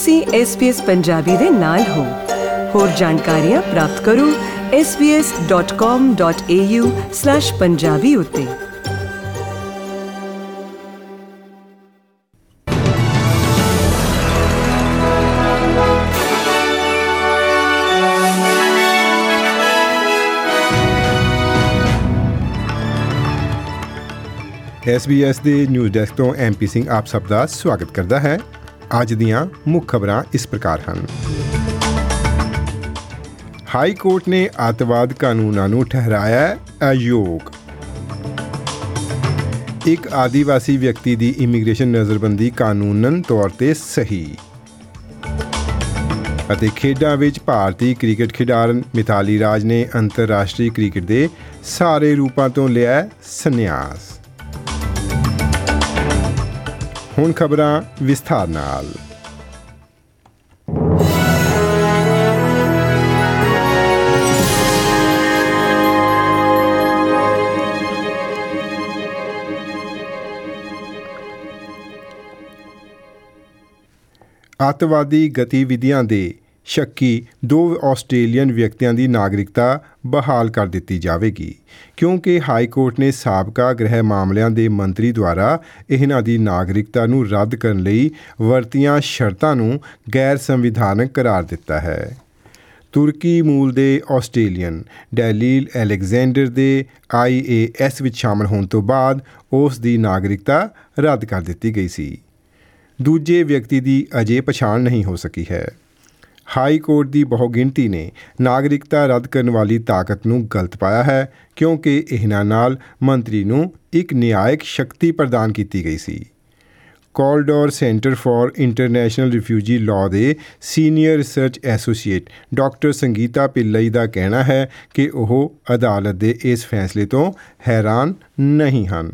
ਤੁਸੀਂ SBS ਪੰਜਾਬੀ ਦੇ ਨਾਲ ਹੋ। ਹੋਰ ਜਾਣਕਾਰੀਆਂ ਪ੍ਰਾਪਤ ਕਰੋ svs.com.au/punjabi ਉਤੇ। SBS ਦੇ ਨਿਊਜ਼ ਡੈਸਕ ਤੋਂ ਐਮਪੀ ਸਿੰਘ ਆਪ ਸਭ ਦਾ ਸਵਾਗਤ ਕਰਦਾ ਹੈ। ਅੱਜ ਦੀਆਂ ਮੁੱਖ ਖਬਰਾਂ ਇਸ ਪ੍ਰਕਾਰ ਹਨ। ਹਾਈ ਕੋਰਟ ਨੇ ਆਤਵਾਦ ਕਾਨੂੰਨਾਂ ਨੂੰ ਠਹਿਰਾਇਆ ਅਯੋਗ। ਇੱਕ ਆਦੀਵਾਸੀ ਵਿਅਕਤੀ ਦੀ ਇਮੀਗ੍ਰੇਸ਼ਨ ਨਜ਼ਰਬੰਦੀ ਕਾਨੂੰਨਨ ਤੌਰ ਤੇ ਸਹੀ। ਅਤੇ ਖੇਡਾਂ ਵਿੱਚ ਭਾਰਤੀ ਕ੍ਰਿਕਟ ਖਿਡਾਰਨ ਮਿਤਾਲੀ ਰਾਜ ਨੇ ਅੰਤਰਰਾਸ਼ਟਰੀ ਕ੍ਰਿਕਟ ਦੇ ਸਾਰੇ ਰੂਪਾਂ ਤੋਂ ਲਿਆ ਸੰਨਿਆਸ। ਹੁਣ ਖਬਰਾਂ ਵਿਸਥਾਰ ਨਾਲ। ਅੱਤਵਾਦੀ ਗਤੀਵਿਧੀਆਂ ਦੇ ਸ਼ੱਕੀ ਦੋ ਆਸਟ੍ਰੇਲੀਅਨ ਵਿਅਕਤੀਆਂ ਦੀ ਨਾਗਰਿਕਤਾ ਬਹਾਲ ਕਰ ਦਿੱਤੀ ਜਾਵੇਗੀ, ਕਿਉਂਕਿ ਹਾਈ ਕੋਰਟ ਨੇ ਸਾਬਕਾ ਗ੍ਰਹਿ ਮਾਮਲਿਆਂ ਦੇ ਮੰਤਰੀ ਦੁਆਰਾ ਇਹਨਾਂ ਦੀ ਨਾਗਰਿਕਤਾ ਨੂੰ ਰੱਦ ਕਰਨ ਲਈ ਵਰਤੀਆਂ ਸ਼ਰਤਾਂ ਨੂੰ ਗੈਰ ਸੰਵਿਧਾਨਕ ਕਰਾਰ ਦਿੱਤਾ ਹੈ। ਤੁਰਕੀ ਮੂਲ ਦੇ ਆਸਟ੍ਰੇਲੀਅਨ ਡੈਲੀਲ ਅਲੈਗਜ਼ੈਂਡਰ ਦੇ ਆਈਏਐਸ ਵਿੱਚ ਸ਼ਾਮਲ ਹੋਣ ਤੋਂ ਬਾਅਦ ਉਸ ਦੀ ਨਾਗਰਿਕਤਾ ਰੱਦ ਕਰ ਦਿੱਤੀ ਗਈ ਸੀ। ਦੂਜੇ ਵਿਅਕਤੀ ਦੀ ਅਜੇ ਪਛਾਣ ਨਹੀਂ ਹੋ ਸਕੀ ਹੈ। ਹਾਈ ਕੋਰਟ ਦੀ ਬਹੁਗਿਣਤੀ ਨੇ ਨਾਗਰਿਕਤਾ ਰੱਦ ਕਰਨ ਵਾਲੀ ਤਾਕਤ ਨੂੰ ਗਲਤ ਪਾਇਆ ਹੈ, ਕਿਉਂਕਿ ਇਹਨਾਂ ਨਾਲ ਮੰਤਰੀ ਨੂੰ ਇੱਕ ਨਿਆਇਕ ਸ਼ਕਤੀ ਪ੍ਰਦਾਨ ਕੀਤੀ ਗਈ ਸੀ। Kaldor centre for international refugee law ਦੇ senior research associate doctor Sangeeta Pillai ਦਾ ਕਹਿਣਾ ਹੈ ਕਿ ਉਹ ਅਦਾਲਤ ਦੇ ਇਸ ਫੈਸਲੇ ਤੋਂ ਹੈਰਾਨ ਨਹੀਂ ਹਨ।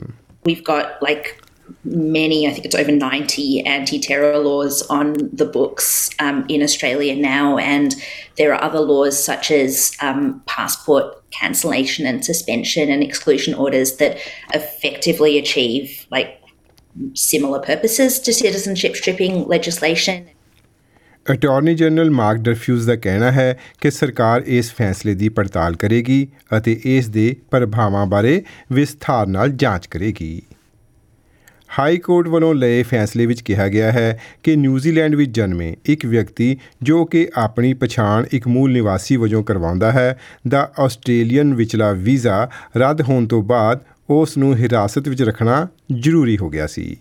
We've got, like many, I think it's over 90 anti terror laws on the books um, in Australia now. And there are other laws such as um, passport cancellation and suspension and exclusion orders that effectively achieve like similar purposes to citizenship stripping legislation. Attorney general Mark Dreyfus ਦਾ ਕਹਿਣਾ ਹੈ ਕਿ ਸਰਕਾਰ ਇਸ ਫੈਸਲੇ ਦੀ ਪੜਤਾਲ ਕਰੇਗੀ ਅਤੇ ਇਸ ਦੇ ਪ੍ਰਭਾਵਾਂ ਬਾਰੇ ਵਿਸਥਾਰ ਨਾਲ ਜਾਂਚ ਕਰੇਗੀ ਹਾਈ ਕੋਰਟ ਵੱਲੋਂ ਲਏ ਫੈਸਲੇ ਵਿੱਚ ਕਿਹਾ ਗਿਆ ਹੈ ਕਿ ਨਿਊਜ਼ੀਲੈਂਡ ਵਿੱਚ ਜਨਮੇ ਇੱਕ ਵਿਅਕਤੀ ਜੋ ਕਿ ਆਪਣੀ ਪਛਾਣ ਇੱਕ ਮੂਲ ਨਿਵਾਸੀ ਵਜੋਂ ਕਰਵਾਉਂਦਾ ਹੈ, ਦਾ ਆਸਟ੍ਰੇਲੀਅਨ ਵਿਚਲਾ ਵੀਜ਼ਾ ਰੱਦ ਹੋਣ ਤੋਂ ਬਾਅਦ ਉਸ ਨੂੰ ਹਿਰਾਸਤ ਵਿੱਚ ਰੱਖਣਾ ਜ਼ਰੂਰੀ ਹੋ ਗਿਆ ਸੀ।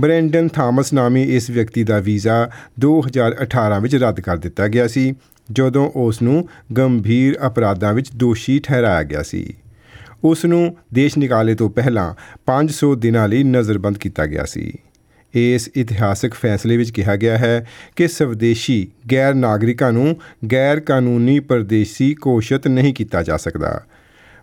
ਬ੍ਰੈਂਡਨ ਥਾਮਸ ਨਾਮੀ ਇਸ ਵਿਅਕਤੀ ਦਾ ਵੀਜ਼ਾ 2018 ਵਿੱਚ ਰੱਦ ਕਰ ਦਿੱਤਾ ਗਿਆ ਸੀ, ਜਦੋਂ ਉਸ ਨੂੰ ਗੰਭੀਰ ਅਪਰਾਧਾਂ ਵਿੱਚ ਦੋਸ਼ੀ ਠਹਿਰਾਇਆ ਗਿਆ ਸੀ। ਉਸ ਨੂੰ ਦੇਸ਼ ਨਿਕਾਲੇ ਤੋਂ ਪਹਿਲਾਂ 500 ਦਿਨਾਂ ਲਈ ਨਜ਼ਰਬੰਦ ਕੀਤਾ ਗਿਆ ਸੀ। ਇਸ ਇਤਿਹਾਸਕ ਫੈਸਲੇ ਵਿੱਚ ਕਿਹਾ ਗਿਆ ਹੈ ਕਿ ਸਵਦੇਸ਼ੀ ਗੈਰ ਨਾਗਰਿਕਾਂ ਨੂੰ ਗੈਰ ਕਾਨੂੰਨੀ ਪਰਦੇਸੀ ਘੋਸ਼ਿਤ ਨਹੀਂ ਕੀਤਾ ਜਾ ਸਕਦਾ।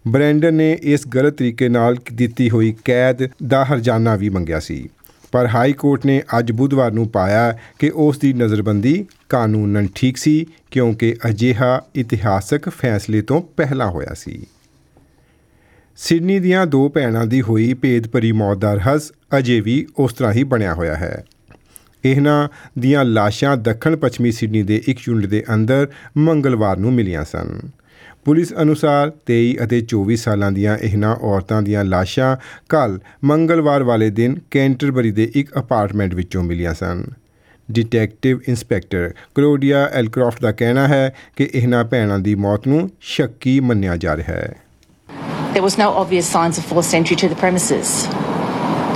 ਬ੍ਰੈਂਡਨ ਨੇ ਇਸ ਗਲਤ ਤਰੀਕੇ ਨਾਲ ਦਿੱਤੀ ਹੋਈ ਕੈਦ ਦਾ ਹਰਜਾਨਾ ਵੀ ਮੰਗਿਆ ਸੀ। ਪਰ ਹਾਈ ਕੋਰਟ ਨੇ ਅੱਜ ਬੁੱਧਵਾਰ ਨੂੰ ਪਾਇਆ ਕਿ ਉਸ ਦੀ ਨਜ਼ਰਬੰਦੀ ਕਾਨੂੰਨਨ ਠੀਕ ਸੀ ਕਿਉਂਕਿ ਅਜਿਹਾ ਇਤਿਹਾਸਕ ਫੈਸਲੇ ਤੋਂ ਪਹਿਲਾਂ ਹੋਇਆ ਸੀ। ਸਿਡਨੀ ਦੀਆਂ ਦੋ ਭੈਣਾਂ ਦੀ ਹੋਈ ਭੇਦ ਭਰੀ ਮੌਤ ਦਾ ਰਹੱਸ ਅਜੇ ਵੀ ਉਸ ਤਰ੍ਹਾਂ ਹੀ ਬਣਿਆ ਹੋਇਆ ਹੈ। ਇਹਨਾਂ ਦੀਆਂ ਲਾਸ਼ਾਂ ਦੱਖਣ ਪੱਛਮੀ ਸਿਡਨੀ ਦੇ ਇੱਕ ਯੂਨਿਟ ਦੇ ਅੰਦਰ ਮੰਗਲਵਾਰ ਨੂੰ ਮਿਲੀਆਂ ਸਨ। ਪੁਲਿਸ ਅਨੁਸਾਰ 23 ਅਤੇ 24 ਸਾਲਾਂ ਦੀਆਂ ਇਹਨਾਂ ਔਰਤਾਂ ਦੀਆਂ ਲਾਸ਼ਾਂ ਕੱਲ ਮੰਗਲਵਾਰ ਵਾਲੇ ਦਿਨ ਕੈਂਟਰਬਰੀ ਦੇ ਇੱਕ ਅਪਾਰਟਮੈਂਟ ਵਿੱਚੋਂ ਮਿਲੀਆਂ ਸਨ। ਡਿਟੈਕਟਿਵ ਇੰਸਪੈਕਟਰ ਕਲੋਡੀਆ ਐਲਕ੍ਰਾਫਟ ਦਾ ਕਹਿਣਾ ਹੈ ਕਿ ਇਹਨਾਂ ਭੈਣਾਂ ਦੀ ਮੌਤ ਨੂੰ ਸ਼ੱਕੀ ਮੰਨਿਆ ਜਾ ਰਿਹਾ ਹੈ। There was no obvious signs of forced entry to the premises.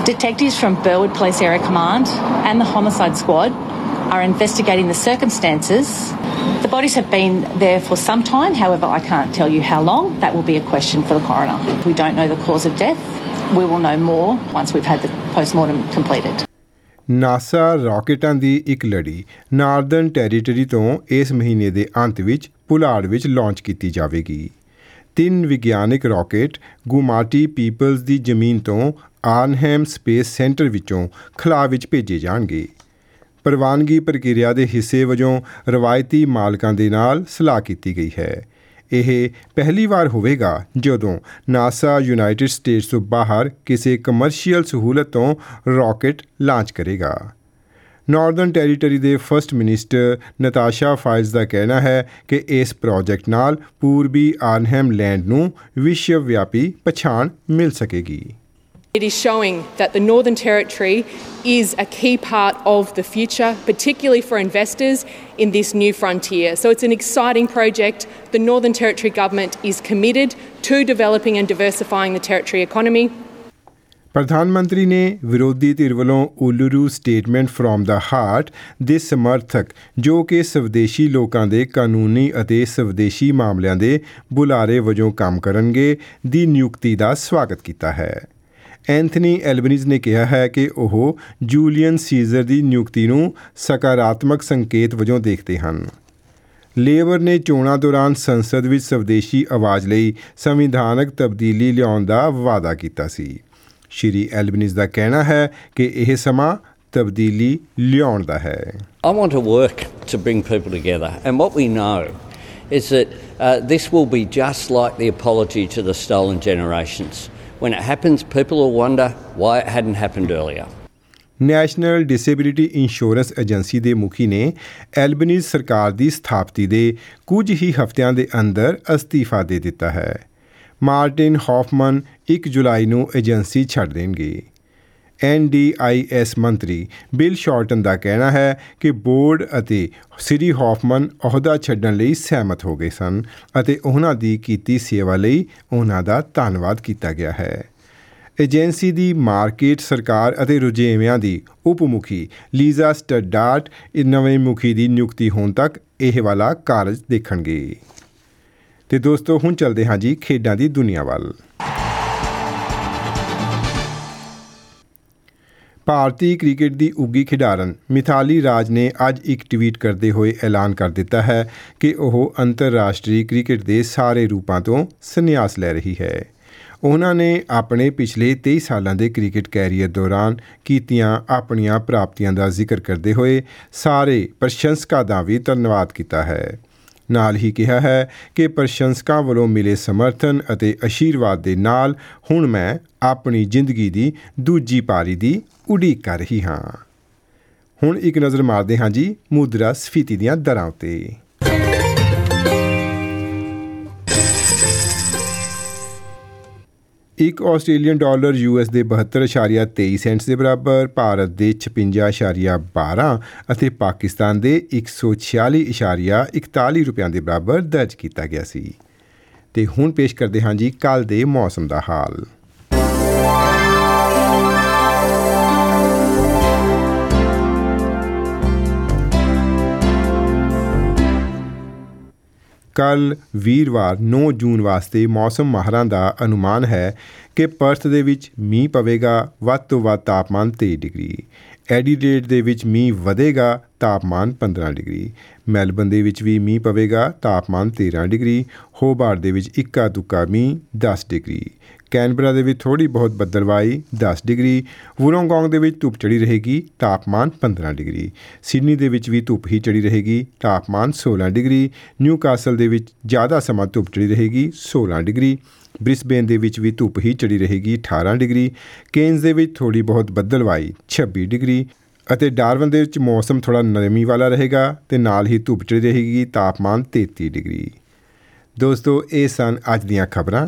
Detectives from Burwood Police Area Command and the Homicide Squad are investigating the circumstances. The bodies have been there for some time, however, I can't tell you how long. That will be a question for the coroner. We don't know the cause of death. We will know more once we've had the post-mortem completed. NASA ਰਾਕੇਟਾਂ ਦੀ ਇੱਕ ਲੜੀ Northern territory ਤੋਂ ਇਸ ਮਹੀਨੇ ਦੇ ਅੰਤ ਵਿੱਚ ਪੁਲਾੜ ਵਿੱਚ ਲਾਂਚ ਕੀਤੀ ਜਾਵੇਗੀ ਤਿੰਨ ਵਿਗਿਆਨਿਕ ਰਾਕੇਟ ਗੁਮਾਟੀ ਪੀਪਲਸ ਦੀ ਜ਼ਮੀਨ ਤੋਂ ਆਰਨਹੈਮ ਸਪੇਸ ਸੈਂਟਰ ਵਿੱਚੋਂ ਖਲਾ ਵਿੱਚ ਭੇਜੇ ਜਾਣਗੇ। ਪ੍ਰਵਾਨਗੀ ਪ੍ਰਕਿਰਿਆ ਦੇ ਹਿੱਸੇ ਵਜੋਂ ਰਵਾਇਤੀ ਮਾਲਕਾਂ ਦੇ ਨਾਲ ਸਲਾਹ ਕੀਤੀ ਗਈ ਹੈ। ਇਹ ਪਹਿਲੀ ਵਾਰ ਹੋਵੇਗਾ ਜਦੋਂ ਨਾਸਾ ਯੂਨਾਈਟਿਡ ਸਟੇਟਸ ਤੋਂ ਬਾਹਰ ਕਿਸੇ ਕਮਰਸ਼ੀਅਲ ਸਹੂਲਤ ਤੋਂ ਰਾਕੇਟ ਲਾਂਚ ਕਰੇਗਾ। ਨਾਰਦਰਨ ਟੈਰੀਟਰੀ ਦੇ ਫਰਸਟ ਮਿਨਿਸਟਰ ਨਤਾਸ਼ਾ ਫਾਇਜ਼ ਦਾ ਕਹਿਣਾ ਹੈ ਕਿ ਇਸ ਪ੍ਰੋਜੈਕਟ ਨਾਲ ਪੂਰਬੀ ਆਰਨਹੈਮ ਲੈਂਡ ਨੂੰ ਵਿਸ਼ਵ ਵਿਆਪੀ ਪਛਾਣ ਮਿਲ ਸਕੇਗੀ It is showing that the Northern Territory is a key part of the future, particularly for investors in this new frontier. So it's an exciting project. The Northern Territory Government is committed to developing and diversifying the Territory economy. ਪ੍ਰਧਾਨ ਮੰਤਰੀ ਨੇ ਵਿਰੋਧੀ ਧਿਰ ਵੱਲੋਂ Uluru statement from the heart ਦੇ ਸਮਰਥਕ, ਜੋ ਕਿ ਸਵਦੇਸ਼ੀ ਲੋਕਾਂ ਦੇ ਕਾਨੂੰਨੀ ਅਤੇ ਸਵਦੇਸ਼ੀ ਮਾਮਲਿਆਂ ਦੇ ਬੁਲਾਰੇ ਵਜੋਂ ਕੰਮ ਕਰਨਗੇ, ਦੀ ਨਿਯੁਕਤੀ ਦਾ ਸਵਾਗਤ ਕੀਤਾ ਹੈ। ਐਂਥਨੀ ਐਲਬਨੀਜ਼ ਨੇ ਕਿਹਾ ਹੈ ਕਿ ਉਹ ਜੂਲੀਅਨ ਸੀਜ਼ਰ ਦੀ ਨਿਯੁਕਤੀ ਨੂੰ ਸਕਾਰਾਤਮਕ ਸੰਕੇਤ ਵਜੋਂ ਦੇਖਦੇ ਹਨ। ਲੇਬਰ ਨੇ ਚੋਣਾਂ ਦੌਰਾਨ ਸੰਸਦ ਵਿੱਚ ਸਵਦੇਸ਼ੀ ਆਵਾਜ਼ ਲਈ ਸੰਵਿਧਾਨਕ ਤਬਦੀਲੀ ਲਿਆਉਣ ਦਾ ਵਾਅਦਾ ਕੀਤਾ ਸੀ। ਸ਼੍ਰੀ ਐਲਬਨੀਜ਼ ਦਾ ਕਹਿਣਾ ਹੈ ਕਿ ਇਹ ਸਮਾਂ ਤਬਦੀਲੀ ਲਿਆਉਣ ਦਾ ਹੈ I want to work to bring people together, and what we know is that uh, this will be just like the apology to the stolen generations. When it happens, people will wonder why it hadn't happened earlier. National disability insurance agency ਦੇ ਮੁਖੀ ਨੇ Albanese ਸਰਕਾਰ ਦੀ ਸਥਾਪਤੀ ਦੇ ਕੁਝ ਹੀ ਹਫ਼ਤਿਆਂ ਦੇ ਅੰਦਰ ਅਸਤੀਫਾ ਦੇ ਦਿੱਤਾ ਹੈ ਮਾਰਟਿਨ ਹੌਫਮਨ 1 ਜੁਲਾਈ ਨੂੰ ਏਜੰਸੀ ਛੱਡ ਦੇਣਗੇ। ਐਨਡੀਆਈਐਸ ਮੰਤਰੀ ਬਿਲ ਸ਼ਾਰਟਨ ਦਾ ਕਹਿਣਾ ਹੈ ਕਿ ਬੋਰਡ ਅਤੇ ਸ੍ਰੀ ਹੌਫਮਨ ਅਹੁਦਾ ਛੱਡਣ ਲਈ ਸਹਿਮਤ ਹੋ ਗਏ ਸਨ ਅਤੇ ਉਹਨਾਂ ਦੀ ਕੀਤੀ ਸੇਵਾ ਲਈ ਉਹਨਾਂ ਦਾ ਧੰਨਵਾਦ ਕੀਤਾ ਗਿਆ ਹੈ। ਏਜੰਸੀ ਦੀ ਮਾਰਕੀਟ ਸਰਕਾਰ ਅਤੇ ਰੁਝੇਵਿਆਂ ਦੀ ਉਪ ਮੁਖੀ ਲੀਜ਼ਾ ਸਟਡਾਰਟ ਇਹ ਨਵੇਂ ਮੁਖੀ ਦੀ ਨਿਯੁਕਤੀ ਹੋਣ ਤੱਕ ਇਹ ਵਾਲਾ ਕਾਰਜ ਦੇਖਣਗੇ। ਤੇ ਦੋਸਤੋ, ਹੁਣ ਚੱਲਦੇ ਹਾਂ ਜੀ ਖੇਡਾਂ ਦੀ ਦੁਨੀਆ ਵੱਲ। ਭਾਰਤੀ ਕ੍ਰਿਕਟ ਦੀ ਉੱਗੀ ਖਿਡਾਰਨ, ਮਿਥਾਲੀ ਰਾਜ ਨੇ ਅੱਜ ਇੱਕ ਟਵੀਟ ਕਰਦੇ ਹੋਏ ਐਲਾਨ ਕਰ ਦਿੱਤਾ ਹੈ ਕਿ ਉਹ ਅੰਤਰਰਾਸ਼ਟਰੀ ਕ੍ਰਿਕਟ ਦੇ ਸਾਰੇ ਰੂਪਾਂ ਤੋਂ ਸੰਨਿਆਸ ਲੈ ਰਹੀ ਹੈ। ਉਹਨਾਂ ਨੇ ਆਪਣੇ ਪਿਛਲੇ 23 ਸਾਲਾਂ ਦੇ ਕ੍ਰਿਕਟ ਕੈਰੀਅਰ ਦੌਰਾਨ ਕੀਤੀਆਂ ਆਪਣੀਆਂ ਪ੍ਰਾਪਤੀਆਂ ਦਾ ਜ਼ਿਕਰ ਕਰਦੇ ਹੋਏ ਸਾਰੇ ਪ੍ਰਸ਼ੰਸਕਾਂ ਦਾ ਵੀ ਧੰਨਵਾਦ ਕੀਤਾ ਹੈ। ਨਾਲ ਹੀ ਕਿਹਾ ਹੈ ਕਿ ਪ੍ਰਸ਼ੰਸਕਾਂ ਵੱਲੋਂ ਮਿਲੇ ਸਮਰਥਨ ਅਤੇ ਅਸ਼ੀਰਵਾਦ ਦੇ ਨਾਲ ਹੁਣ ਮੈਂ ਆਪਣੀ ਜ਼ਿੰਦਗੀ ਦੀ ਦੂਜੀ ਪਾਰੀ ਦੀ ਉਡੀਕ ਕਰ ਰਹੀ ਹਾਂ। ਹੁਣ ਇੱਕ ਨਜ਼ਰ ਮਾਰਦੇ ਹਾਂ ਜੀ ਮੁਦਰਾ ਸਫੀਤੀ ਦੀਆਂ ਦਰਾਂ ਉਤੇ। ਇੱਕ ਆਸਟ੍ਰੇਲੀਅਨ ਡਾਲਰ ਯੂਐਸ ਦੇ 72.23 ਸੈਂਟਸ ਦੇ ਬਰਾਬਰ, ਭਾਰਤ ਦੇ 56.12 ਅਤੇ ਪਾਕਿਸਤਾਨ ਦੇ 146.41 ਰੁਪਿਆਂ ਦੇ ਬਰਾਬਰ ਦਰਜ ਕੀਤਾ ਗਿਆ ਸੀ। ਤੇ ਹੁਣ ਪੇਸ਼ ਕਰਦੇ ਹਾਂ ਜੀ ਕੱਲ ਦੇ ਮੌਸਮ ਦਾ ਹਾਲ। ਕੱਲ ਵੀਰਵਾਰ 9 ਜੂਨ ਵਾਸਤੇ ਮੌਸਮ ਮਾਹਰਾਂ ਦਾ ਅਨੁਮਾਨ ਹੈ ਕਿ ਪਰਥ ਦੇ ਵਿੱਚ ਮੀਂਹ ਪਵੇਗਾ, ਵੱਧ ਤੋਂ ਵੱਧ ਤਾਪਮਾਨ 23 ਡਿਗਰੀ। ਐਡੀਲੇਡ ਦੇ ਵਿੱਚ ਮੀਂਹ ਵਧੇਗਾ, ਤਾਪਮਾਨ 15 ਡਿਗਰੀ। ਮੈਲਬਨ ਦੇ ਵਿੱਚ ਵੀ ਮੀਂਹ ਪਵੇਗਾ, ਤਾਪਮਾਨ 13 ਡਿਗਰੀ। ਹੋਬਾਰਟ ਦੇ ਵਿੱਚ ਇੱਕਾ ਦੁੱਕਾ ਮੀਂਹ 10 ਡਿਗਰੀ। ਕੈਨਬਰਾ ਦੇ ਵਿੱਚ ਥੋੜੀ ਬਹੁਤ ਬੱਦਲਵਾਈ 10 ਡਿਗਰੀ ਵੁਲੋਂਗੋਂਗ ਦੇ ਵਿੱਚ ਧੁੱਪ ਚੜੀ ਰਹੇਗੀ, ਤਾਪਮਾਨ 15 ਡਿਗਰੀ। ਸਿਡਨੀ ਦੇ ਵਿੱਚ ਵੀ ਧੁੱਪ ਹੀ ਚੜੀ ਰਹੇਗੀ, ਤਾਪਮਾਨ 16 ਡਿਗਰੀ। ਨਿਊਕਾਸਲ ਦੇ ਵਿੱਚ ਜ਼ਿਆਦਾ ਸਮਾਂ ਧੁੱਪ ਚੜੀ ਰਹੇਗੀ 16 ਡਿਗਰੀ। ਬ੍ਰਿਸਬੇਨ ਦੇ ਵਿੱਚ ਵੀ ਧੁੱਪ ਹੀ ਚੜੀ ਰਹੇਗੀ 18 ਡਿਗਰੀ। ਕੇਨਸ ਦੇ ਵਿੱਚ ਥੋੜੀ ਬਹੁਤ ਬੱਦਲਵਾਈ 26 ਡਿਗਰੀ। ਅਤੇ ਡਾਰਵਨ ਦੇ ਵਿੱਚ ਮੌਸਮ ਥੋੜਾ ਨਰਮੀ ਵਾਲਾ ਰਹੇਗਾ ਤੇ ਨਾਲ ਹੀ ਧੁੱਪ ਚੜੀ ਰਹੇਗੀ, ਤਾਪਮਾਨ 33 ਡਿਗਰੀ। ਦੋਸਤੋ, ਇਹ ਸਨ ਅੱਜ ਦੀਆਂ ਖਬਰਾਂ।